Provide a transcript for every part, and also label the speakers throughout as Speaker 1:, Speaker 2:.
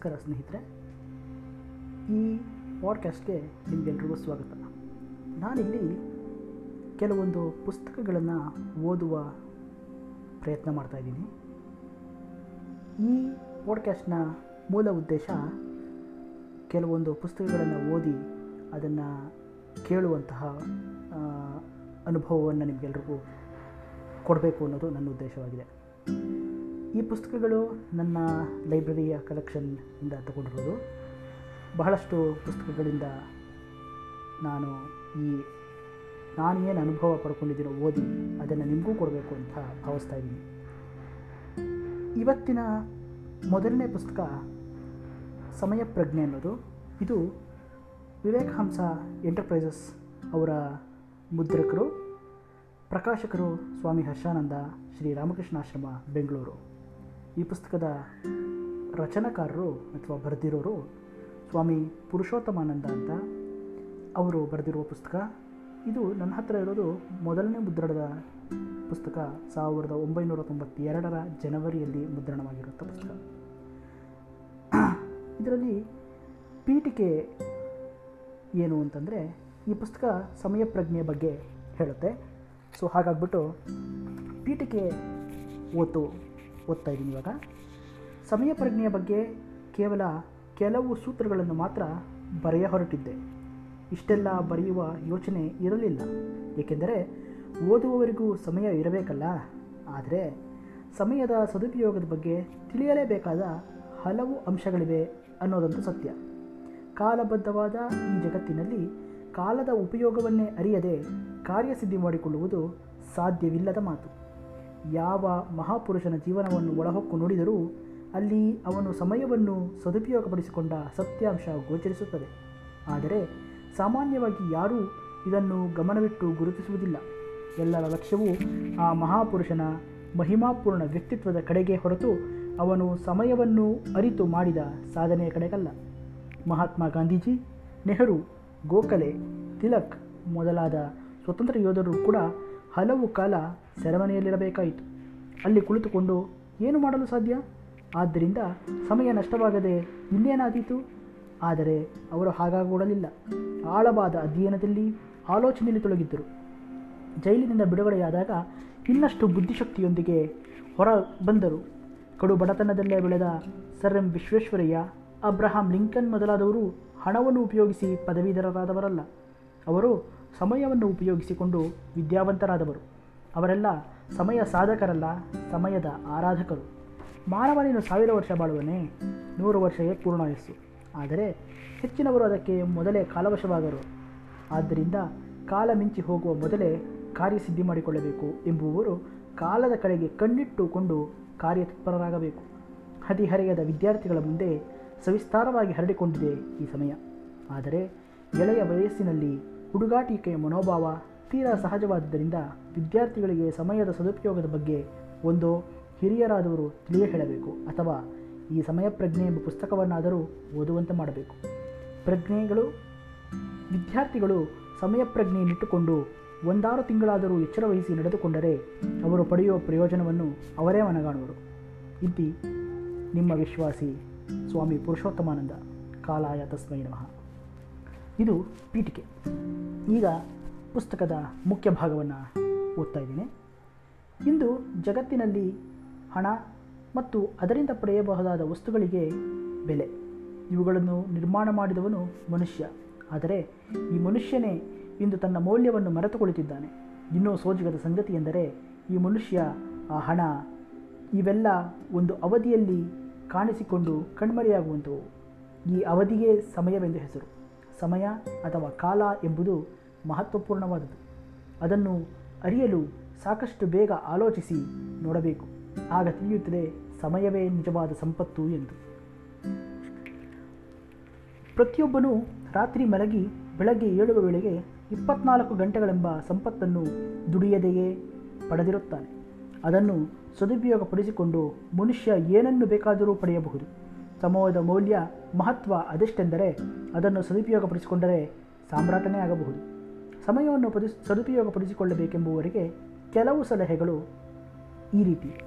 Speaker 1: ನಮಸ್ಕಾರ ಸ್ನೇಹಿತರೆ. ಈ ಪಾಡ್ಕಾಸ್ಟ್ಗೆ ನಿಮಗೆಲ್ರಿಗೂ ಸ್ವಾಗತ. ನಾನಿಲ್ಲಿ ಕೆಲವೊಂದು ಪುಸ್ತಕಗಳನ್ನು ಓದುವ ಪ್ರಯತ್ನ ಮಾಡ್ತಾಯಿದ್ದೀನಿ ಈ ಪಾಡ್ಕಾಸ್ಟ್ನ ಮೂಲ ಉದ್ದೇಶ ಕೆಲವೊಂದು ಪುಸ್ತಕಗಳನ್ನು ಓದಿ ಅದನ್ನು ಕೇಳುವಂತಹ ಅನುಭವವನ್ನು ನಿಮಗೆಲ್ರಿಗೂ ಕೊಡಬೇಕು ಅನ್ನೋದು ನನ್ನ ಉದ್ದೇಶವಾಗಿದೆ. ಈ ಪುಸ್ತಕಗಳು ನನ್ನ ಲೈಬ್ರರಿಯ ಕಲೆಕ್ಷನ್ನಿಂದ ತಗೊಂಡಿರೋದು. ಬಹಳಷ್ಟು ಪುಸ್ತಕಗಳಿಂದ ನಾನು ಈ ನಾನು ಏನು ಅನುಭವ ಪಡ್ಕೊಂಡಿದ್ದೀನೋ ಓದಿ ಅದನ್ನು ನಿಮಗೂ ಕೊಡಬೇಕು ಅಂತ ಭಾವಿಸ್ತಾ ಇದ್ದೀನಿ. ಇವತ್ತಿನ ಮೊದಲನೇ ಪುಸ್ತಕ ಸಮಯ ಪ್ರಜ್ಞೆ ಅನ್ನೋದು. ಇದು ವಿವೇಕ್ ಹಂಸ ಎಂಟರ್ಪ್ರೈಸಸ್ ಅವರ ಮುದ್ರಕರು, ಪ್ರಕಾಶಕರು ಸ್ವಾಮಿ ಹರ್ಷಾನಂದ ಶ್ರೀ ರಾಮಕೃಷ್ಣಾಶ್ರಮ, ಬೆಂಗಳೂರು. ಈ ಪುಸ್ತಕದ ರಚನಾಕಾರರು ಅಥವಾ ಬರೆದಿರೋರು ಸ್ವಾಮಿ ಪುರುಷೋತ್ತಮಾನಂದ ಅಂತ. ಅವರು ಬರೆದಿರುವ ಪುಸ್ತಕ. ಇದು ನನ್ನ ಹತ್ರ ಇರೋದು ಮೊದಲನೇ ಮುದ್ರಣದ ಪುಸ್ತಕ. ಸಾವಿರದ ಒಂಬೈನೂರ ತೊಂಬತ್ತೆರಡರ ಜನವರಿಯಲ್ಲಿ ಮುದ್ರಣವಾಗಿರುವಂಥ ಪುಸ್ತಕ. ಇದರಲ್ಲಿ ಪೀಠಿಕೆ ಏನು ಅಂತಂದರೆ ಈ ಪುಸ್ತಕ ಸಮಯ ಪ್ರಜ್ಞೆ ಬಗ್ಗೆ ಹೇಳುತ್ತೆ. ಸೊ ಹಾಗಾಗ್ಬಿಟ್ಟು ಪೀಠಿಕೆ ಓದ್ತು ಓದ್ತಾ ಇದ್ದೀನಿ ಇವಾಗ. ಸಮಯ ಪ್ರಜ್ಞೆಯ ಬಗ್ಗೆ ಕೇವಲ ಕೆಲವು ಸೂತ್ರಗಳನ್ನು ಮಾತ್ರ ಬರೆಯ ಹೊರಟಿದ್ದೆ. ಇಷ್ಟೆಲ್ಲ ಬರೆಯುವ ಯೋಚನೆ ಇರಲಿಲ್ಲ. ಏಕೆಂದರೆ ಓದುವವರಿಗೂ ಸಮಯ ಇರಬೇಕಲ್ಲ. ಆದರೆ ಸಮಯದ ಸದುಪಯೋಗದ ಬಗ್ಗೆ ತಿಳಿಯಲೇಬೇಕಾದ ಹಲವು ಅಂಶಗಳಿವೆ ಅನ್ನೋದಂತೂ ಸತ್ಯ. ಕಾಲಬದ್ಧವಾದ ಈ ಜಗತ್ತಿನಲ್ಲಿ ಕಾಲದ ಉಪಯೋಗವನ್ನೇ ಅರಿಯದೆ ಕಾರ್ಯಸಿದ್ಧಿ ಮಾಡಿಕೊಳ್ಳುವುದು ಸಾಧ್ಯವಿಲ್ಲದ ಮಾತು. ಯಾವ ಮಹಾಪುರುಷನ ಜೀವನವನ್ನು ಒಳಹೊಕ್ಕು ನೋಡಿದರೂ ಅಲ್ಲಿ ಅವನು ಸಮಯವನ್ನು ಸದುಪಯೋಗಪಡಿಸಿಕೊಂಡ ಸತ್ಯಾಂಶ ಗೋಚರಿಸುತ್ತದೆ. ಆದರೆ ಸಾಮಾನ್ಯವಾಗಿ ಯಾರೂ ಇದನ್ನು ಗಮನವಿಟ್ಟು ಗುರುತಿಸುವುದಿಲ್ಲ. ಎಲ್ಲರ ಲಕ್ಷ್ಯವು ಆ ಮಹಾಪುರುಷನ ಮಹಿಮಾಪೂರ್ಣ ವ್ಯಕ್ತಿತ್ವದ ಕಡೆಗೆ ಹೊರತು ಅವನು ಸಮಯವನ್ನು ಅರಿತು ಮಾಡಿದ ಸಾಧನೆಯ ಕಡೆಗಲ್ಲ. ಮಹಾತ್ಮ ಗಾಂಧೀಜಿ, ನೆಹರು, ಗೋಖಲೆ, ತಿಲಕ್ ಮೊದಲಾದ ಸ್ವತಂತ್ರ ಯೋಧರು ಕೂಡ ಹಲವು ಕಾಲ ಸೆರೆಮನೆಯಲ್ಲಿರಬೇಕಾಯಿತು. ಅಲ್ಲಿ ಕುಳಿತುಕೊಂಡು ಏನು ಮಾಡಲು ಸಾಧ್ಯ? ಆದ್ದರಿಂದ ಸಮಯ ನಷ್ಟವಾಗದೆ ಇನ್ನೇನಾದೀತು ಆದರೆ ಅವರು ಹಾಗಾಗೂಡಲಿಲ್ಲ ಆಳವಾದ ಅಧ್ಯಯನದಲ್ಲಿ ಆಲೋಚನೆಯಲ್ಲಿ ತೊಡಗಿದ್ದರು. ಜೈಲಿನಿಂದ ಬಿಡುಗಡೆಯಾದಾಗ ಇನ್ನಷ್ಟು ಬುದ್ಧಿಶಕ್ತಿಯೊಂದಿಗೆ ಹೊರ ಬಂದರು ಕಡು ಬಡತನದಲ್ಲೇ ಬೆಳೆದ sir M Visvesvaraya, Abraham Lincoln ಮೊದಲಾದವರು ಹಣವನ್ನು ಉಪಯೋಗಿಸಿ ಪದವೀಧರರಾದವರಲ್ಲ. ಅವರು ಸಮಯವನ್ನು ಉಪಯೋಗಿಸಿಕೊಂಡು ವಿದ್ಯಾವಂತರಾದವರು. ಅವರೆಲ್ಲ ಸಮಯ ಸಾಧಕರಲ್ಲ, ಸಮಯದ ಆರಾಧಕರು. ಮಾನವನೇನು ಸಾವಿರ ವರ್ಷ ಬಾಳುವನೆ ನೂರು ಪೂರ್ಣ ಪೂರ್ಣಾಯಸ್ಸು ಆದರೆ ಹೆಚ್ಚಿನವರು ಅದಕ್ಕೆ ಮೊದಲೇ ಕಾಲವಶವಾಗರು ಆದ್ದರಿಂದ ಕಾಲ ಮಿಂಚಿ ಹೋಗುವ ಮೊದಲೇ ಕಾರ್ಯಸಿದ್ಧಿ ಮಾಡಿಕೊಳ್ಳಬೇಕು ಎಂಬುವವರು ಕಾಲದ ಕಡೆಗೆ ಕಣ್ಣಿಟ್ಟುಕೊಂಡು ಕಾರ್ಯತತ್ಪರರಾಗಬೇಕು. ಹದಿಹರೆಯದ ವಿದ್ಯಾರ್ಥಿಗಳ ಮುಂದೆ ಸವಿಸ್ತಾರವಾಗಿ ಹರಡಿಕೊಂಡಿದೆ ಈ ಸಮಯ. ಆದರೆ ಎಳೆಯ ವಯಸ್ಸಿನಲ್ಲಿ ಹುಡುಗಾಟಿಕೆಯ ಮನೋಭಾವ ತೀರಾ ಸಹಜವಾದ್ದರಿಂದ ವಿದ್ಯಾರ್ಥಿಗಳಿಗೆ ಸಮಯದ ಸದುಪಯೋಗದ ಬಗ್ಗೆ ಒಂದು ಹಿರಿಯರಾದವರು ತಿಳಿಯ ಹೇಳಬೇಕು ಅಥವಾ ಈ ಸಮಯ ಪ್ರಜ್ಞೆ ಎಂಬ ಪುಸ್ತಕವನ್ನಾದರೂ ಓದುವಂತೆ ಮಾಡಬೇಕು. ಪ್ರಜ್ಞೆಗಳು, ವಿದ್ಯಾರ್ಥಿಗಳು ಸಮಯ ಪ್ರಜ್ಞೆಯನ್ನಿಟ್ಟುಕೊಂಡು ಒಂದಾರು ತಿಂಗಳಾದರೂ ಎಚ್ಚರ ವಹಿಸಿ ನಡೆದುಕೊಂಡರೆ ಅವರು ಪಡೆಯುವ ಪ್ರಯೋಜನವನ್ನು ಅವರೇ ಮನಗಾಣುವರು. ಇದ್ದಿ ನಿಮ್ಮ ವಿಶ್ವಾಸಿ ಸ್ವಾಮಿ ಪುರುಷೋತ್ತಮಾನಂದ, ಕಾಲಾಯ ತಸ್ಮೈ ನಮಃ. ಇದು ಪೀಠಿಕೆ. ಈಗ ಪುಸ್ತಕದ ಮುಖ್ಯ ಭಾಗವನ್ನು ಓದ್ತಾ ಇದ್ದೀನಿ. ಇಂದು ಜಗತ್ತಿನಲ್ಲಿ ಹಣ ಮತ್ತು ಅದರಿಂದ ಪಡೆಯಬಹುದಾದ ವಸ್ತುಗಳಿಗೆ ಬೆಲೆ. ಇವುಗಳನ್ನು ನಿರ್ಮಾಣ ಮಾಡಿದವನು ಮನುಷ್ಯ. ಆದರೆ ಈ ಮನುಷ್ಯನೇ ಇಂದು ತನ್ನ ಮೌಲ್ಯವನ್ನು ಮರೆತುಕೊಳ್ಳುತ್ತಿದ್ದಾನೆ. ಇನ್ನೂ ಸೋಜಿಗದ ಸಂಗತಿ ಎಂದರೆ, ಈ ಮನುಷ್ಯ, ಆ ಹಣ, ಇವೆಲ್ಲ ಒಂದು ಅವಧಿಯಲ್ಲಿ ಕಾಣಿಸಿಕೊಂಡು ಕಣ್ಮರೆಯಾಗುವಂಥವು ಈ ಅವಧಿಗೆ ಸಮಯವೆಂದು ಹೆಸರು. ಸಮಯ ಅಥವಾ ಕಾಲ ಎಂಬುದು ಮಹತ್ವಪೂರ್ಣವಾದುದು. ಅದನ್ನು ಅರಿಯಲು ಸಾಕಷ್ಟು ಬೇಗ ಆಲೋಚಿಸಿ ನೋಡಬೇಕು. ಆಗ ತಿಳಿಯುತ್ತದೆ ಸಮಯವೇ ನಿಜವಾದ ಸಂಪತ್ತು ಎಂದು. ಪ್ರತಿಯೊಬ್ಬನೂ ರಾತ್ರಿ ಮಲಗಿ ಬೆಳಗ್ಗೆ ಏಳುವ ವೇಳೆಗೆ ಇಪ್ಪತ್ನಾಲ್ಕು ಗಂಟೆಗಳೆಂಬ ಸಂಪತ್ತನ್ನು ದುಡಿಯದೆಯೇ ಪಡೆದಿರುತ್ತಾನೆ. ಅದನ್ನು ಸದುಪಯೋಗಪಡಿಸಿಕೊಂಡು ಮನುಷ್ಯ ಏನನ್ನು ಬೇಕಾದರೂ ಪಡೆಯಬಹುದು. ಸಮೂಹದ ಮೌಲ್ಯ ಮಹತ್ವ ಅದೆಷ್ಟೆಂದರೆ ಅದನ್ನು ಸದುಪಯೋಗಪಡಿಸಿಕೊಂಡರೆ ಸಾಮ್ರಾಟನೇ ಆಗಬಹುದು. ಸಮಯವನ್ನು ಪಡಿ ಸದುಪಯೋಗಪಡಿಸಿಕೊಳ್ಳಬೇಕೆಂಬುವರಿಗೆ ಕೆಲವು ಸಲಹೆಗಳು ಈ ರೀತಿ.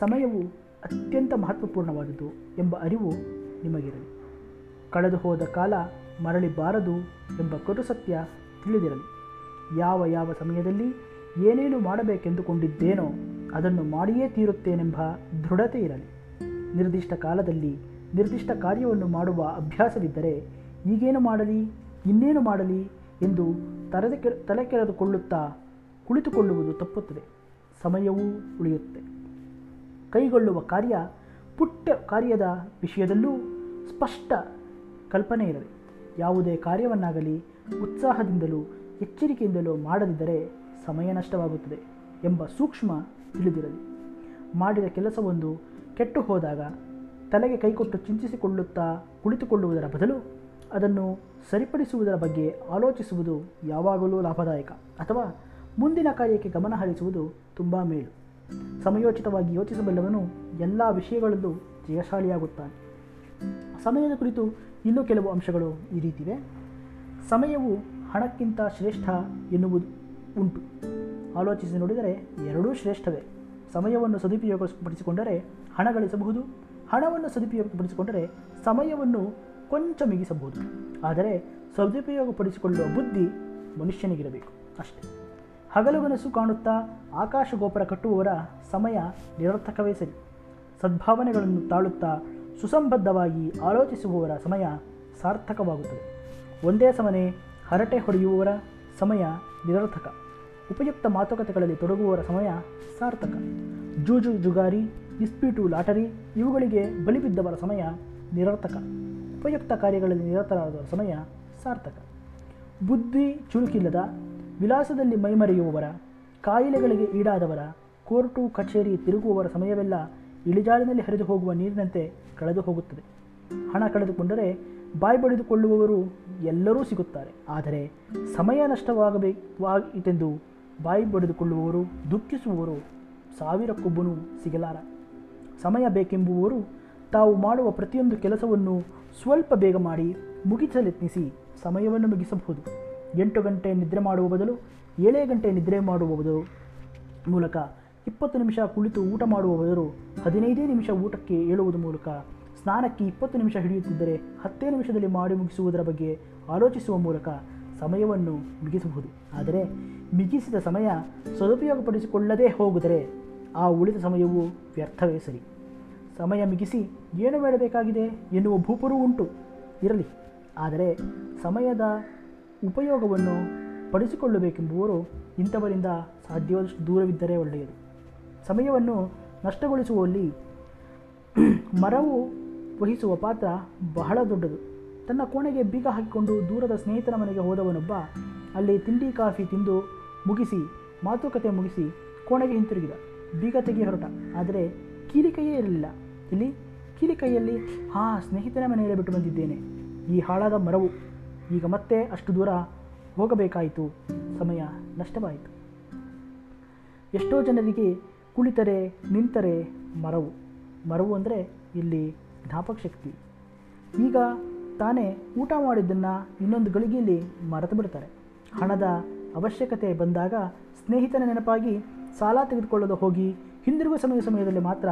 Speaker 1: ಸಮಯವು ಅತ್ಯಂತ ಮಹತ್ವಪೂರ್ಣವಾದುದು ಎಂಬ ಅರಿವು ನಿಮಗಿರಲಿ. ಕಳೆದು ಹೋದ ಕಾಲ ಮರಳಿ ಬಾರದು ಎಂಬ ಕಟು ಸತ್ಯ ತಿಳಿದಿರಲಿ. ಯಾವ ಯಾವ ಸಮಯದಲ್ಲಿ ಏನೇನು ಮಾಡಬೇಕೆಂದುಕೊಂಡಿದ್ದೇನೋ ಅದನ್ನು ಮಾಡಿಯೇ ತೀರುತ್ತೇನೆಂಬ ದೃಢತೆ ಇರಲಿ. ನಿರ್ದಿಷ್ಟ ಕಾಲದಲ್ಲಿ ನಿರ್ದಿಷ್ಟ ಕಾರ್ಯವನ್ನು ಮಾಡುವ ಅಭ್ಯಾಸವಿದ್ದರೆ ಈಗೇನು ಮಾಡಲಿ, ಇನ್ನೇನು ಮಾಡಲಿ ಎಂದು ತರದೆ ಕೆ ತಲೆ ಕೆರೆದುಕೊಳ್ಳುತ್ತಾ ಕುಳಿತುಕೊಳ್ಳುವುದು ತಪ್ಪುತ್ತದೆ. ಸಮಯವೂ ಉಳಿಯುತ್ತೆ. ಕೈಗೊಳ್ಳುವ ಕಾರ್ಯ ಪುಟ್ಟ ಕಾರ್ಯದ ವಿಷಯದಲ್ಲೂ ಸ್ಪಷ್ಟ ಕಲ್ಪನೆ ಇರಲಿ. ಯಾವುದೇ ಕಾರ್ಯವನ್ನಾಗಲಿ ಉತ್ಸಾಹದಿಂದಲೂ ಎಚ್ಚರಿಕೆಯಿಂದಲೂ ಮಾಡದಿದ್ದರೆ ಸಮಯ ನಷ್ಟವಾಗುತ್ತದೆ ಎಂಬ ಸೂಕ್ಷ್ಮ ತಿಳಿದಿರಲಿ. ಮಾಡಿದ ಕೆಲಸವೊಂದು ಕೆಟ್ಟು ಹೋದಾಗ ತಲೆಗೆ ಕೈಕೊಟ್ಟು ಚಿಂತಿಸಿಕೊಳ್ಳುತ್ತಾ ಕುಳಿತುಕೊಳ್ಳುವುದರ ಬದಲು ಅದನ್ನು ಸರಿಪಡಿಸುವುದರ ಬಗ್ಗೆ ಆಲೋಚಿಸುವುದು ಯಾವಾಗಲೂ ಲಾಭದಾಯಕ ಅಥವಾ ಮುಂದಿನ ಕಾರ್ಯಕ್ಕೆ ಗಮನ ಹರಿಸುವುದು ತುಂಬ ಮೇಲು. ಸಮಯೋಚಿತವಾಗಿ ಯೋಚಿಸಬಲ್ಲವನು ಎಲ್ಲ ವಿಷಯಗಳಲ್ಲೂ ಜಯಶಾಲಿಯಾಗುತ್ತಾನೆ. ಸಮಯದ ಕುರಿತು ಇನ್ನೂ ಕೆಲವು ಅಂಶಗಳು ಈ ರೀತಿವೆ. ಸಮಯವು ಹಣಕ್ಕಿಂತ ಶ್ರೇಷ್ಠ ಎನ್ನುವುದು ಉಂಟು. ಆಲೋಚಿಸಿ ನೋಡಿದರೆ ಎರಡೂ ಶ್ರೇಷ್ಠವೇ. ಸಮಯವನ್ನು ಸದುಪಯೋಗಪಡಿಸಿಕೊಂಡರೆ ಹಣ ಗಳಿಸಬಹುದು ಹಣವನ್ನು ಸದುಪಯೋಗಪಡಿಸಿಕೊಂಡರೆ ಸಮಯವನ್ನು ಕೊಂಚ ಮಿಗಿಸಬಹುದು ಆದರೆ ಸದುಪಯೋಗಪಡಿಸಿಕೊಳ್ಳುವ ಬುದ್ಧಿ ಮನುಷ್ಯನಿಗಿರಬೇಕು ಅಷ್ಟೇ. ಹಗಲು ಹಗಲುಗನಸು ಕಾಣುತ್ತಾ ಆಕಾಶ ಗೋಪುರ ಕಟ್ಟುವವರ ಸಮಯ ನಿರರ್ಥಕವೇ ಸರಿ. ಸದ್ಭಾವನೆಗಳನ್ನು ತಾಳುತ್ತಾ ಸುಸಂಬದ್ಧವಾಗಿ ಆಲೋಚಿಸುವವರ ಸಮಯ ಸಾರ್ಥಕವಾಗುತ್ತದೆ. ಒಂದೇ ಸಮನೆ ಹರಟೆ ಹೊಡೆಯುವವರ ಸಮಯ ನಿರರ್ಥಕ. ಉಪಯುಕ್ತ ಮಾತುಕತೆಗಳಲ್ಲಿ ತೊಡಗುವವರ ಸಮಯ ಸಾರ್ಥಕ. ಜೂಜು ಜುಗಾರಿ ಇಸ್ಪೀಟು, ಲಾಟರಿ ಇವುಗಳಿಗೆ ಬಲಿಬಿದ್ದವರ ಸಮಯ ನಿರರ್ಥಕ. ಉಪಯುಕ್ತ ಕಾರ್ಯಗಳಲ್ಲಿ ನಿರತರಾದವರ ಸಮಯ ಸಾರ್ಥಕ. ಬುದ್ಧಿ ಚುರುಕಿಲ್ಲದ, ವಿಲಾಸದಲ್ಲಿ ಮೈಮರೆಯುವವರ, ಕಾಯಿಲೆಗಳಿಗೆ ಈಡಾದವರ, ಕೋರ್ಟು, ಕಚೇರಿ ತಿರುಗುವವರ ಸಮಯವೆಲ್ಲ ಇಳಿಜಾರಿನಲ್ಲಿ ಹರಿದು ಹೋಗುವ ನೀರಿನಂತೆ ಕಳೆದು ಹೋಗುತ್ತದೆ. ಹಣ ಕಳೆದುಕೊಂಡರೆ ಬಾಯಿ ಬಡಿದುಕೊಳ್ಳುವವರು ಎಲ್ಲರೂ ಸಿಗುತ್ತಾರೆ. ಆದರೆ ಸಮಯ ನಷ್ಟವಾಗಬೇಕಾಗಿತೆಂದು ಬಾಯಿ ಬಡಿದುಕೊಳ್ಳುವವರು, ದುಃಖಿಸುವವರು ಸಾವಿರಕ್ಕೊಬ್ಬನು ಸಿಗಲಾರ. ಸಮಯ ಬೇಕೆಂಬುವವರು ತಾವು ಮಾಡುವ ಪ್ರತಿಯೊಂದು ಕೆಲಸವನ್ನು ಸ್ವಲ್ಪ ಬೇಗ ಮಾಡಿ ಮುಗಿಸಲೆತ್ನಿಸಿ ಸಮಯವನ್ನು ಮುಗಿಸಬಹುದು. ಎಂಟು ಗಂಟೆ ನಿದ್ರೆ ಮಾಡುವ ಬದಲು ಏಳೇ ಗಂಟೆ ನಿದ್ರೆ ಮಾಡುವ ಬದಲು ಮೂಲಕ ಇಪ್ಪತ್ತು ನಿಮಿಷ ಕುಳಿತು ಊಟ ಮಾಡುವ ಬದಲು ಹದಿನೈದೇ ನಿಮಿಷ ಊಟಕ್ಕೆ ಏಳುವುದು ಮೂಲಕ ಸ್ನಾನಕ್ಕೆ ಇಪ್ಪತ್ತು ನಿಮಿಷ ಹಿಡಿಯುತ್ತಿದ್ದರೆ ಹತ್ತೇ ನಿಮಿಷದಲ್ಲಿ ಮಾಡಿ ಮುಗಿಸುವುದರ ಬಗ್ಗೆ ಆಲೋಚಿಸುವ ಮೂಲಕ ಸಮಯವನ್ನು ಮುಗಿಸಬಹುದು. ಆದರೆ ಮಿಗಿಸಿದ ಸಮಯ ಸದುಪಯೋಗಪಡಿಸಿಕೊಳ್ಳದೇ ಹೋಗುದರೆ ಆ ಉಳಿದ ಸಮಯವು ವ್ಯರ್ಥವೇ ಸರಿ. ಸಮಯ ಮಿಗಿಸಿ ಏನು ಮಾಡಬೇಕಾಗಿದೆ ಎನ್ನುವ ಭೂಪರೂ ಉಂಟು. ಇರಲಿ, ಆದರೆ ಸಮಯದ ಉಪಯೋಗವನ್ನು ಪಡಿಸಿಕೊಳ್ಳಬೇಕೆಂಬುವರು ಇಂಥವರಿಂದ ಸಾಧ್ಯವಾದಷ್ಟು ದೂರವಿದ್ದರೆ ಒಳ್ಳೆಯದು. ಸಮಯವನ್ನು ನಷ್ಟಗೊಳಿಸುವಲ್ಲಿ ಮರವು ವಹಿಸುವ ಪಾತ್ರ ಬಹಳ ದೊಡ್ಡದು. ತನ್ನ ಕೋಣೆಗೆ ಬೀಗ ಹಾಕಿಕೊಂಡು ದೂರದ ಸ್ನೇಹಿತನ ಮನೆಗೆ ಹೋದವನೊಬ್ಬ ಅಲ್ಲಿ ತಿಂಡಿ, ಕಾಫಿ ತಿಂದು ಮುಗಿಸಿ, ಮಾತುಕತೆ ಮುಗಿಸಿ ಕೋಣೆಗೆ ಹಿಂತಿರುಗಿದ. ಬೀಗ ತೆಗಿ ಹೊರಟ ಆದರೆ ಕೀಲಿಕೆಯೇ ಇರಲಿಲ್ಲ. ಇಲ್ಲಿ ಕೀಲಿಕೈಯಲ್ಲಿ ಹಾ ಸ್ನೇಹಿತನ ಮನೆಯಲ್ಲಿ ಬಿಟ್ಟು ಬಂದಿದ್ದೇನೆ. ಈ ಹಾಳಾದ ಮರವು ಈಗ ಮತ್ತೆ ಅಷ್ಟು ದೂರ ಹೋಗಬೇಕಾಯಿತು. ಸಮಯ ನಷ್ಟವಾಯಿತು. ಎಷ್ಟೋ ಜನರಿಗೆ ಕುಳಿತರೆ ನಿಂತರೆ ಮರವು. ಮರವು ಅಂದರೆ ಇಲ್ಲಿ ಜ್ಞಾಪಕ ಶಕ್ತಿ. ಈಗ ತಾನೇ ಊಟ ಮಾಡಿದ್ದನ್ನು ಇನ್ನೊಂದು ಗಳಿಗೆಯಲ್ಲಿ ಮರೆತು ಬಿಡ್ತಾರೆ. ಹಣದ ಅವಶ್ಯಕತೆ ಬಂದಾಗ ಸ್ನೇಹಿತನ ನೆನಪಾಗಿ ಸಾಲ ತೆಗೆದುಕೊಳ್ಳಲು ಹೋಗಿ ಹಿಂದಿರುಗುವ ಸಮಯ ಸಮಯದಲ್ಲಿ ಮಾತ್ರ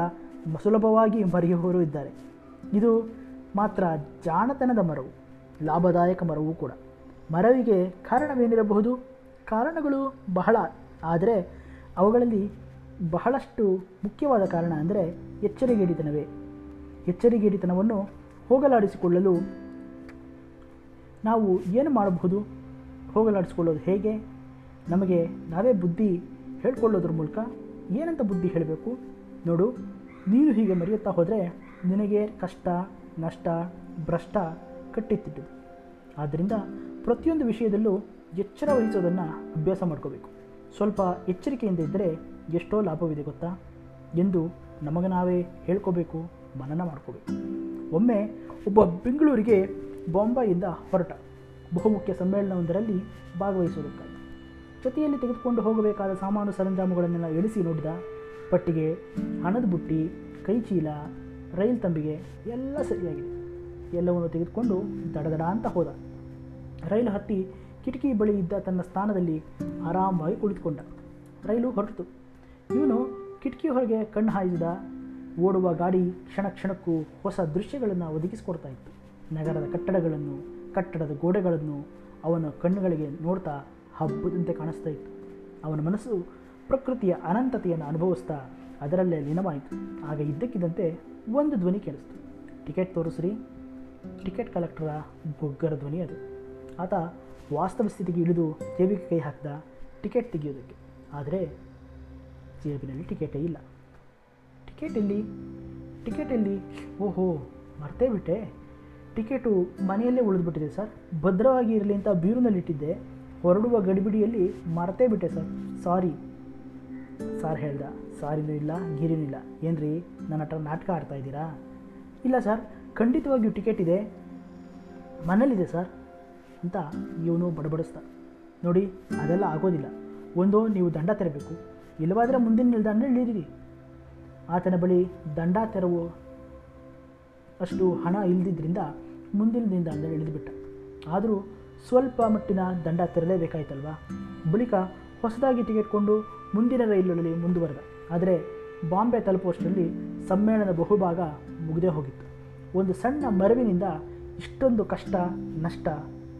Speaker 1: ಸುಲಭವಾಗಿ ಮರೆಯುವವರು ಇದ್ದಾರೆ ಇದು ಮಾತ್ರ ಜಾಣತನದ ಮರವು, ಲಾಭದಾಯಕ ಮರವೂ ಕೂಡ. ಮರವಿಗೆ ಕಾರಣವೇನಿರಬಹುದು? ಕಾರಣಗಳು ಬಹಳ, ಆದರೆ ಅವುಗಳಲ್ಲಿ ಬಹಳಷ್ಟು ಮುಖ್ಯವಾದ ಕಾರಣ ಅಂದರೆ ಎಚ್ಚರಿಗೇಡಿತನವೇ. ಎಚ್ಚರಿಗೇಡಿತನವನ್ನು ಹೋಗಲಾಡಿಸಿಕೊಳ್ಳಲು ನಾವು ಏನು ಮಾಡಬಹುದು? ಹೋಗಲಾಡಿಸಿಕೊಳ್ಳೋದು ಹೇಗೆ? ನಮಗೆ ನಾವೇ ಬುದ್ಧಿ ಹೇಳ್ಕೊಳ್ಳೋದ್ರ ಮೂಲಕ ಏನಂತ ಬುದ್ಧಿ ಹೇಳಬೇಕು? ನೋಡು. ನೀನು ಹೀಗೆ ಮರೆಯುತ್ತಾ ಹೋದರೆ ನಿನಗೆ ಕಷ್ಟ, ನಷ್ಟ, ಭ್ರಷ್ಟ ಕಟ್ಟಿತ್ತಿದ್ದು ಆದ್ದರಿಂದ ಪ್ರತಿಯೊಂದು ವಿಷಯದಲ್ಲೂ ಎಚ್ಚರ ವಹಿಸೋದನ್ನು ಅಭ್ಯಾಸ ಮಾಡ್ಕೋಬೇಕು. ಸ್ವಲ್ಪ ಎಚ್ಚರಿಕೆಯಿಂದ ಇದ್ದರೆ ಎಷ್ಟೋ ಲಾಭವಿದೆ ಗೊತ್ತಾ? ಎಂದು ನಮಗೆ ನಾವೇ ಹೇಳ್ಕೋಬೇಕು, ಮನನ ಮಾಡ್ಕೋಬೇಕು. ಒಮ್ಮೆ ಒಬ್ಬ ಬೆಂಗಳೂರಿಗೆ ಬಾಂಬೆಯಿಂದ ಹೊರಟ ಬಹುಮುಖ್ಯ ಸಮ್ಮೇಳನವೊಂದರಲ್ಲಿ ಭಾಗವಹಿಸುವುದಕ್ಕಾಗಿ. ಜೊತೆಯಲ್ಲಿ ತೆಗೆದುಕೊಂಡು ಹೋಗಬೇಕಾದ ಸಾಮಾನು ಸರಂಜಾಮುಗಳನ್ನೆಲ್ಲ ಇಳಿಸಿ ನೋಡಿದ ಪಟ್ಟಿಗೆ, ಹಣದ ಬುಟ್ಟಿ, ಕೈಚೀಲ, ರೈಲ್ ತಂಬಿಗೆ ಎಲ್ಲ ಸರಿಯಾಗಿದೆ. ಎಲ್ಲವನ್ನು ತೆಗೆದುಕೊಂಡು ದಡದಡ ಅಂತ ಹೋದ. ರೈಲು ಹತ್ತಿ ಕಿಟಕಿ ಬಳಿ ಇದ್ದ ತನ್ನ ಸ್ಥಾನದಲ್ಲಿ ಆರಾಮವಾಗಿ ಕುಳಿತುಕೊಂಡ. ರೈಲು ಹೊರಟಿತು. ಇವನು ಕಿಟಕಿ ಹೊರಗೆ ಕಣ್ಣು ಹಾಯಿಸಿದ. ಓಡುವ ಗಾಡಿ ಕ್ಷಣ ಕ್ಷಣಕ್ಕೂ ಹೊಸ ದೃಶ್ಯಗಳನ್ನು ಒದಗಿಸಿಕೊಡ್ತಾ ಇತ್ತು. ನಗರದ ಕಟ್ಟಡಗಳನ್ನು, ಕಟ್ಟಡದ ಗೋಡೆಗಳನ್ನು ಅವನ ಕಣ್ಣುಗಳಿಗೆ ನೋಡ್ತಾ ಹಬ್ಬದಂತೆ ಕಾಣಿಸ್ತಾ ಅವನ ಮನಸ್ಸು ಪ್ರಕೃತಿಯ ಅನಂತತೆಯನ್ನು ಅನುಭವಿಸ್ತಾ ಅದರಲ್ಲೇ ಲೀನವಾಯಿತು. ಆಗ ಇದ್ದಕ್ಕಿದ್ದಂತೆ ಒಂದು ಧ್ವನಿ ಕೇಳಿಸ್ತು. ಟಿಕೆಟ್ ತೋರಿಸ್ರಿ. ಟಿಕೆಟ್ ಕಲೆಕ್ಟರ ಬೊಗ್ಗರ ಧ್ವನಿ ಅದು. ಆತ ವಾಸ್ತವ ಸ್ಥಿತಿಗೆ ಇಳಿದು ಜೇಬಿಗೆ ಕೈ ಹಾಕಿದ ಟಿಕೆಟ್ ತೆಗೆಯೋದಕ್ಕೆ. ಆದರೆ ಜೇಬಿನಲ್ಲಿ ಟಿಕೆಟೇ ಇಲ್ಲ. ಟಿಕೆಟ್ ಎಲ್ಲಿ? ಟಿಕೆಟ್ ಎಲ್ಲಿ? ಓಹೋ, ಮರ್ತೇ ಬಿಟ್ಟೆ. ಟಿಕೆಟು ಮನೆಯಲ್ಲೇ ಉಳಿದ್ಬಿಟ್ಟಿದೆ ಸರ್. ಭದ್ರವಾಗಿ ಇರಲಿ ಅಂತ ಬೀರುನಲ್ಲಿಟ್ಟಿದ್ದೆ. ಹೊರಡುವ ಗಡಿಬಿಡಿಯಲ್ಲಿ ಮರ್ತೇ ಬಿಟ್ಟೆ ಸರ್. ಸಾರಿ. ಸಾರ್ ಹೇಳ್ದ, ಸಾರಿನೂ ಇಲ್ಲ, ಗೀರಿನೂ ಇಲ್ಲ. ಏನ್ರಿ, ನನ್ನ ಹತ್ರ ನಾಟಕ ಆಡ್ತಾ ಇದ್ದೀರಾ? ಇಲ್ಲ ಸರ್, ಖಂಡಿತವಾಗಿಯೂ ಟಿಕೆಟ್ ಇದೆ. ಮನೇಲಿದೆ ಸರ್, ಅಂತ ಇವನು ಬಡಬಡಿಸ್ದ. ನೋಡಿ, ಅದೆಲ್ಲ ಆಗೋದಿಲ್ಲ. ಒಂದು, ನೀವು ದಂಡ ತೆರಬೇಕು. ಇಲ್ಲವಾದ್ರೆ ಮುಂದಿನ ನಿಲ್ದಾಣ ಇಳಿದಿರಿ. ಆತನ ಬಳಿ ದಂಡ ತೆರವು ಅಷ್ಟು ಹಣ ಇಲ್ಲದಿದ್ದರಿಂದ ಮುಂದಿನ ನಿಲ್ದಾಣದಲ್ಲಿ ಇಳಿದುಬಿಟ್ಟ. ಆದರೂ ಸ್ವಲ್ಪ ಮಟ್ಟಿನ ದಂಡ ತೆರಲೇಬೇಕಾಯ್ತಲ್ವಾ? ಬಳಿಕ ಹೊಸದಾಗಿ ಟಿಕೆಟ್ ಮುಂದಿನ ರೈಲುಗಳಲ್ಲಿ ಮುಂದುವರೆದ. ಆದರೆ ಬಾಂಬೆ ತಲುಪುವಷ್ಟರಲ್ಲಿ ಸಮ್ಮೇಳನದ ಬಹುಭಾಗ ಮುಗಿದೇ ಹೋಗಿತ್ತು. ಒಂದು ಸಣ್ಣ ಮರವಿನಿಂದ ಇಷ್ಟೊಂದು ಕಷ್ಟ, ನಷ್ಟ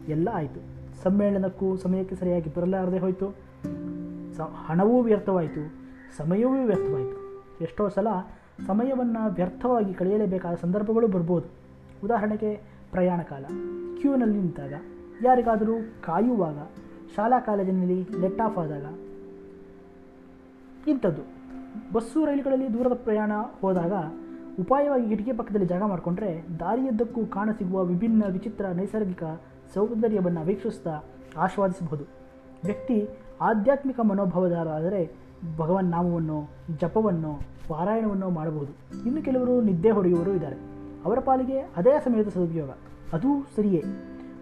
Speaker 1: ಎಲ್ಲ ಆಯಿತು. ಸಮ್ಮೇಳನಕ್ಕೂ ಸಮಯಕ್ಕೆ ಸರಿಯಾಗಿ ಬರಲಾರದೆ ಹೋಯಿತು. ಸ, ಹಣವೂ ವ್ಯರ್ಥವಾಯಿತು, ಸಮಯವೂ ವ್ಯರ್ಥವಾಯಿತು. ಎಷ್ಟೋ ಸಲ ಸಮಯವನ್ನು ವ್ಯರ್ಥವಾಗಿ ಕಳೆಯಲೇಬೇಕಾದ ಸಂದರ್ಭಗಳು ಬರ್ಬೋದು. ಉದಾಹರಣೆಗೆ ಪ್ರಯಾಣ ಕಾಲ. ಕ್ಯೂನಲ್ಲಿ ನಿಂತಾಗ, ಯಾರಿಗಾದರೂ ಕಾಯುವಾಗ ಶಾಲಾ ಕಾಲೇಜಿನಲ್ಲಿ ಲೆಟ್ ಆಫ್ ಆದಾಗ ಇಂಥದ್ದು. ಬಸ್ಸು ರೈಲುಗಳಲ್ಲಿ ದೂರದ ಪ್ರಯಾಣ ಹೋದಾಗ ಉಪಾಯವಾಗಿ ಕಿಟಕಿ ಪಕ್ಕದಲ್ಲಿ ಜಾಗ ಮಾಡಿಕೊಂಡ್ರೆ ದಾರಿಯುದ್ದಕ್ಕೂ ಕಾಣಸಿಗುವ ವಿಭಿನ್ನ ವಿಚಿತ್ರ ನೈಸರ್ಗಿಕ ಸೌಂದರ್ಯವನ್ನು ವೀಕ್ಷಿಸ್ತಾ ಆಸ್ವಾದಿಸಬಹುದು ವ್ಯಕ್ತಿ ಆಧ್ಯಾತ್ಮಿಕ ಮನೋಭಾವದಾರಾದರೆ ಭಗವನ್ ನಾಮವನ್ನು, ಜಪವನ್ನು, ಪಾರಾಯಣವನ್ನು ಮಾಡಬಹುದು. ಇನ್ನು ಕೆಲವರು ನಿದ್ದೆ ಹೊಡೆಯುವವರು ಇದ್ದಾರೆ. ಅವರ ಪಾಲಿಗೆ ಅದೇ ಸಮಯದ ಸದುಪಯೋಗ. ಅದೂ ಸರಿಯೇ.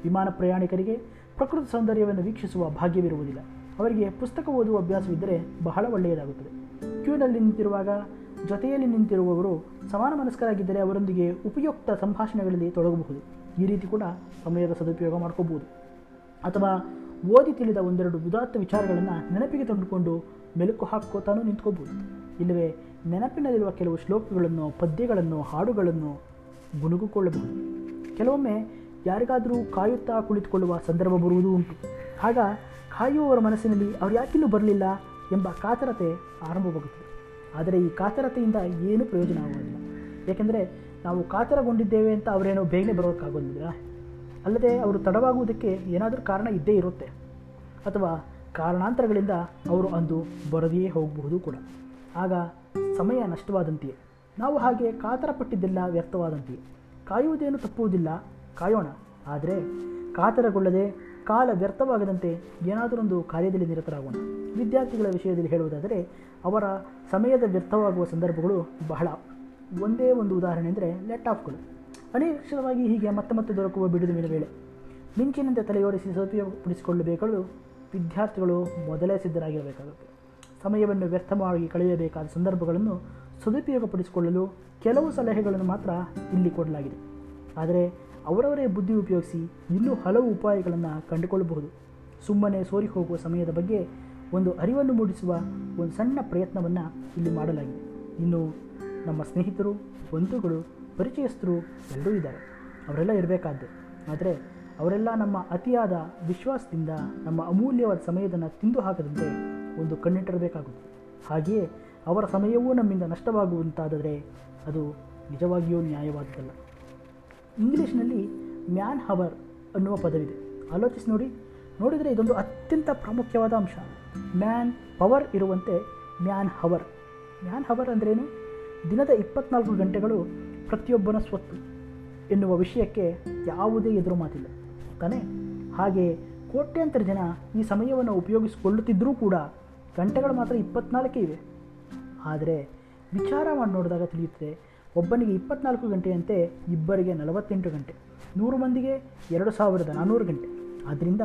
Speaker 1: ವಿಮಾನ ಪ್ರಯಾಣಿಕರಿಗೆ ಪ್ರಕೃತಿ ಸೌಂದರ್ಯವನ್ನು ವೀಕ್ಷಿಸುವ ಭಾಗ್ಯವಿರುವುದಿಲ್ಲ. ಅವರಿಗೆ ಪುಸ್ತಕ ಓದುವ ಅಭ್ಯಾಸವಿದ್ದರೆ ಬಹಳ ಒಳ್ಳೆಯದಾಗುತ್ತದೆ. ಕ್ಯೂನಲ್ಲಿ ನಿಂತಿರುವಾಗ, ಜೊತೆಯಲ್ಲಿ ನಿಂತಿರುವವರು ಸಮಾನ ಮನಸ್ಕರಾಗಿದ್ದರೆ ಅವರೊಂದಿಗೆ ಉಪಯುಕ್ತ ಸಂಭಾಷಣೆಗಳಲ್ಲಿ ತೊಡಗಬಹುದು. ಈ ರೀತಿ ಕೂಡ ಸಮಯದ ಸದುಪಯೋಗ ಮಾಡ್ಕೋಬಹುದು. ಅಥವಾ ಓದಿ ತಿಳಿದ ಒಂದೆರಡು ಉದಾತ್ತ ವಿಚಾರಗಳನ್ನು ನೆನಪಿಗೆ ತಂದುಕೊಂಡು ಮೆಲುಕು ಹಾಕೋತಾನೂ ನಿಂತ್ಕೋಬಹುದು. ಇಲ್ಲವೇ, ನೆನಪಿನಲ್ಲಿರುವ ಕೆಲವು ಶ್ಲೋಕಗಳನ್ನು, ಪದ್ಯಗಳನ್ನು, ಹಾಡುಗಳನ್ನು ಗುಣುಗುಕೊಳ್ಳಬಹುದು. ಕೆಲವೊಮ್ಮೆ ಯಾರಿಗಾದರೂ ಕಾಯುತ್ತಾ ಕುಳಿತುಕೊಳ್ಳುವ ಸಂದರ್ಭ ಬರುವುದೂ ಉಂಟು. ಆಗ ಕಾಯುವವರ ಮನಸ್ಸಿನಲ್ಲಿ ಅವರು ಯಾಕಿನ್ನೂ ಬರಲಿಲ್ಲ ಎಂಬ ಕಾತರತೆ ಆರಂಭವಾಗುತ್ತದೆ. ಆದರೆ ಈ ಕಾತರತೆಯಿಂದ ಏನೂ ಪ್ರಯೋಜನ ಆಗುವುದಿಲ್ಲ. ಏಕೆಂದರೆ ನಾವು ಕಾತರಗೊಂಡಿದ್ದೇವೆ ಅಂತ ಅವರೇನೋ ಬೇಗನೆ ಬರೋಕ್ಕಾಗೋದಿಲ್ಲ. ಅಲ್ಲದೆ ಅವರು ತಡವಾಗುವುದಕ್ಕೆ ಏನಾದರೂ ಕಾರಣ ಇದ್ದೇ ಇರುತ್ತೆ. ಅಥವಾ ಕಾರಣಾಂತರಗಳಿಂದ ಅವರು ಅಂದು ಬರದೆಯೇ ಹೋಗಬಹುದು ಕೂಡ. ಆಗ ಸಮಯ ನಷ್ಟವಾದಂತೆಯೇ. ನಾವು ಹಾಗೆ ಕಾತರಪಟ್ಟಿದ್ದೆಲ್ಲ ವ್ಯರ್ಥವಾದಂತೆಯೇ. ಕಾಯುವುದೇನು ತಪ್ಪುವುದಿಲ್ಲ. ಕಾಯೋಣ. ಆದರೆ ಕಾತರಗೊಳ್ಳದೆ ಕಾಲ ವ್ಯರ್ಥವಾಗದಂತೆ ಏನಾದರೊಂದು ಕಾರ್ಯದಲ್ಲಿ ನಿರತರಾಗೋಣ. ವಿದ್ಯಾರ್ಥಿಗಳ ವಿಷಯದಲ್ಲಿ ಹೇಳುವುದಾದರೆ, ಅವರ ಸಮಯದ ವ್ಯರ್ಥವಾಗುವ ಸಂದರ್ಭಗಳು ಬಹಳ. ಒಂದೇ ಒಂದು ಉದಾಹರಣೆ ಅಂದರೆ ಲೆಟ್ ಆಫ್ಗಳು ಅನಿರೀಕ್ಷಿತವಾಗಿ ಹೀಗೆ ಮತ್ತೆ ಮತ್ತೆ ದೊರಕುವ ಬಿಡುವಿನ ವೇಳೆ ಮಿಂಚಿನಂತೆ ತಲೆಯೋಡಿಸಿ ಸದುಪಯೋಗಪಡಿಸಿಕೊಳ್ಳಬೇಕಾದರೂ ವಿದ್ಯಾರ್ಥಿಗಳು ಮೊದಲೇ ಸಿದ್ಧರಾಗಿರಬೇಕಾಗುತ್ತೆ. ಸಮಯವನ್ನು ವ್ಯರ್ಥವಾಗಿ ಕಳೆಯಬೇಕಾದ ಸಂದರ್ಭಗಳನ್ನು ಸದುಪಯೋಗಪಡಿಸಿಕೊಳ್ಳಲು ಕೆಲವು ಸಲಹೆಗಳನ್ನು ಮಾತ್ರ ಇಲ್ಲಿ ಕೊಡಲಾಗಿದೆ. ಆದರೆ ಅವರವರೇ ಬುದ್ಧಿ ಉಪಯೋಗಿಸಿ ಇನ್ನೂ ಹಲವು ಉಪಾಯಗಳನ್ನು ಕಂಡುಕೊಳ್ಳಬಹುದು. ಸುಮ್ಮನೆ ಸೋರಿ ಹೋಗುವ ಸಮಯದ ಬಗ್ಗೆ ಒಂದು ಅರಿವನ್ನು ಮೂಡಿಸುವ ಒಂದು ಸಣ್ಣ ಪ್ರಯತ್ನವನ್ನು ಇಲ್ಲಿ ಮಾಡಲಾಗಿದೆ. ಇನ್ನು ನಮ್ಮ ಸ್ನೇಹಿತರು, ಬಂಧುಗಳು, ಪರಿಚಯಸ್ಥರು ಎಲ್ಲರೂ ಇದ್ದಾರೆ. ಅವರೆಲ್ಲ ಇರಬೇಕಾದ್ದೆ ಆದರೆ ಅವರೆಲ್ಲ ನಮ್ಮ ಅತಿಯಾದ ವಿಶ್ವಾಸದಿಂದ ನಮ್ಮ ಅಮೂಲ್ಯವಾದ ಸಮಯದನ್ನು ತಿಂದು ಹಾಕದಂತೆ ಒಂದು ಕಣ್ಣಿಟ್ಟಿರಬೇಕಾಗುತ್ತದೆ ಹಾಗೆಯೇ ಅವರ ಸಮಯವೂ ನಮ್ಮಿಂದ ನಷ್ಟವಾಗುವಂತಾದರೆ ಅದು ನಿಜವಾಗಿಯೂ ನ್ಯಾಯವಾದದ್ದಲ್ಲ ಇಂಗ್ಲೀಷ್ನಲ್ಲಿ ಮ್ಯಾನ್ ಹವರ್ ಅನ್ನುವ ಪದವಿದೆ. ಆಲೋಚಿಸಿ ನೋಡಿ. ನೋಡಿದರೆ ಇದೊಂದು ಅತ್ಯಂತ ಪ್ರಾಮುಖ್ಯವಾದ ಅಂಶ. ಮ್ಯಾನ್ ಪವರ್ ಇರುವಂತೆ ಮ್ಯಾನ್ ಹವರ್ ಮ್ಯಾನ್ ಹವರ್ ಅಂದ್ರೇನು? ದಿನದ ಇಪ್ಪತ್ನಾಲ್ಕು ಗಂಟೆಗಳು ಪ್ರತಿಯೊಬ್ಬನ ಸ್ವತ್ತು ಎನ್ನುವ ವಿಷಯಕ್ಕೆ ಯಾವುದೇ ಎದುರು ಮಾತಿಲ್ಲ. ತಾನೇ? ಹಾಗೆ ಕೋಟ್ಯಾಂತರ ಜನ ಈ ಸಮಯವನ್ನು ಉಪಯೋಗಿಸಿಕೊಳ್ಳುತ್ತಿದ್ದರೂ ಕೂಡ ಗಂಟೆಗಳು ಮಾತ್ರ ಇಪ್ಪತ್ನಾಲ್ಕೇ ಇವೆ. ಆದರೆ ವಿಚಾರ ಮಾಡಿ ನೋಡಿದಾಗ ತಿಳಿಯುತ್ತದೆ ಒಬ್ಬನಿಗೆ ಇಪ್ಪತ್ನಾಲ್ಕು ಗಂಟೆಯಂತೆ, ಇಬ್ಬರಿಗೆ ನಲವತ್ತೆಂಟು ಗಂಟೆ. ನೂರು ಮಂದಿಗೆ ಎರಡು ಸಾವಿರದ ನಾನ್ನೂರು ಗಂಟೆ. ಆದ್ದರಿಂದ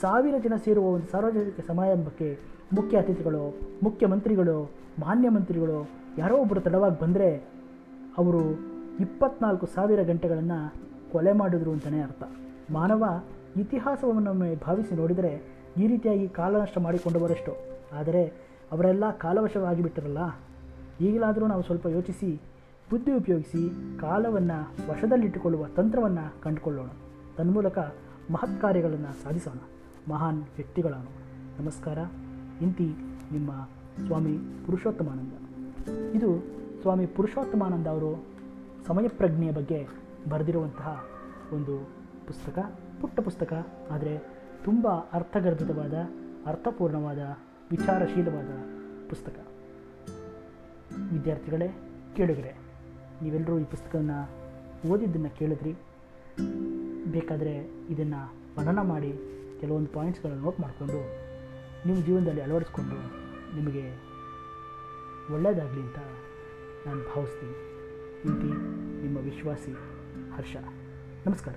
Speaker 1: ಸಾವಿರ ಜನ ಸೇರುವ ಒಂದು ಸಾರ್ವಜನಿಕ ಸಮಾರಂಭಕ್ಕೆ ಮುಖ್ಯ ಅತಿಥಿಗಳು, ಮುಖ್ಯಮಂತ್ರಿಗಳು, ಮಾನ್ಯ ಮಂತ್ರಿಗಳು ಯಾರೋ ಒಬ್ಬರು ತಡವಾಗಿ ಬಂದರೆ ಅವರು ಇಪ್ಪತ್ನಾಲ್ಕು ಸಾವಿರ ಗಂಟೆಗಳನ್ನು ಕೊಲೆ ಮಾಡಿದ್ರು ಅಂತಲೇ ಅರ್ಥ. ಮಾನವ ಇತಿಹಾಸವನ್ನೊಮ್ಮೆ ಭಾವಿಸಿ ನೋಡಿದರೆ ಈ ರೀತಿಯಾಗಿ ಕಾಲನಷ್ಟ ಮಾಡಿಕೊಂಡವರಷ್ಟು. ಆದರೆ ಅವರೆಲ್ಲ ಕಾಲವಶವಾಗಿ ಬಿಟ್ಟರಲ್ಲ ಈಗಲಾದರೂ ನಾವು ಸ್ವಲ್ಪ ಯೋಚಿಸಿ ಬುದ್ಧಿ ಉಪಯೋಗಿಸಿ ಕಾಲವನ್ನು ವಶದಲ್ಲಿಟ್ಟುಕೊಳ್ಳುವ ತಂತ್ರವನ್ನು ಕಂಡುಕೊಳ್ಳೋಣ. ತನ್ಮೂಲಕ ಮಹತ್ ಕಾರ್ಯಗಳನ್ನು ಸಾಧಿಸೋಣ. ಮಹಾನ್ ವ್ಯಕ್ತಿಗಳನ್ನು ನಮಸ್ಕಾರ. ಇಂತಿ ನಿಮ್ಮ ಸ್ವಾಮಿ ಪುರುಷೋತ್ತಮಾನಂದ. ಇದು ಸ್ವಾಮಿ ಪುರುಷೋತ್ತಮಾನಂದ ಅವರು ಸಮಯ ಪ್ರಜ್ಞೆಯ ಬಗ್ಗೆ ಬರೆದಿರುವಂತಹ ಒಂದು ಪುಸ್ತಕ, ಪುಟ್ಟ ಪುಸ್ತಕ, ಆದರೆ ತುಂಬ ಅರ್ಥಗರ್ಭಿತವಾದ, ಅರ್ಥಪೂರ್ಣವಾದ, ವಿಚಾರಶೀಲವಾದ ಪುಸ್ತಕ. ವಿದ್ಯಾರ್ಥಿಗಳೇ ಕೇಳಿದರೆ ನೀವೆಲ್ಲರೂ ಈ ಪುಸ್ತಕವನ್ನು ಓದಿದ್ದನ್ನು ಕೇಳಿದ್ರಿ. ಬೇಕಾದರೆ ಇದನ್ನು ಮನನ ಮಾಡಿ ಕೆಲವೊಂದು ಪಾಯಿಂಟ್ಸ್ಗಳನ್ನು ನೋಟ್ ಮಾಡಿಕೊಂಡು ನಿಮ್ಮ ಜೀವನದಲ್ಲಿ ಅಳವಡಿಸ್ಕೊಂಡು ನಿಮಗೆ ಒಳ್ಳೆಯದಾಗಲಿ ಅಂತ ನಾನು ಭಾವಿಸ್ತೀನಿ. ಇಂತಿ ನಿಮ್ಮ ವಿಶ್ವಾಸಿ ಹರ್ಷ. ನಮಸ್ಕಾರ.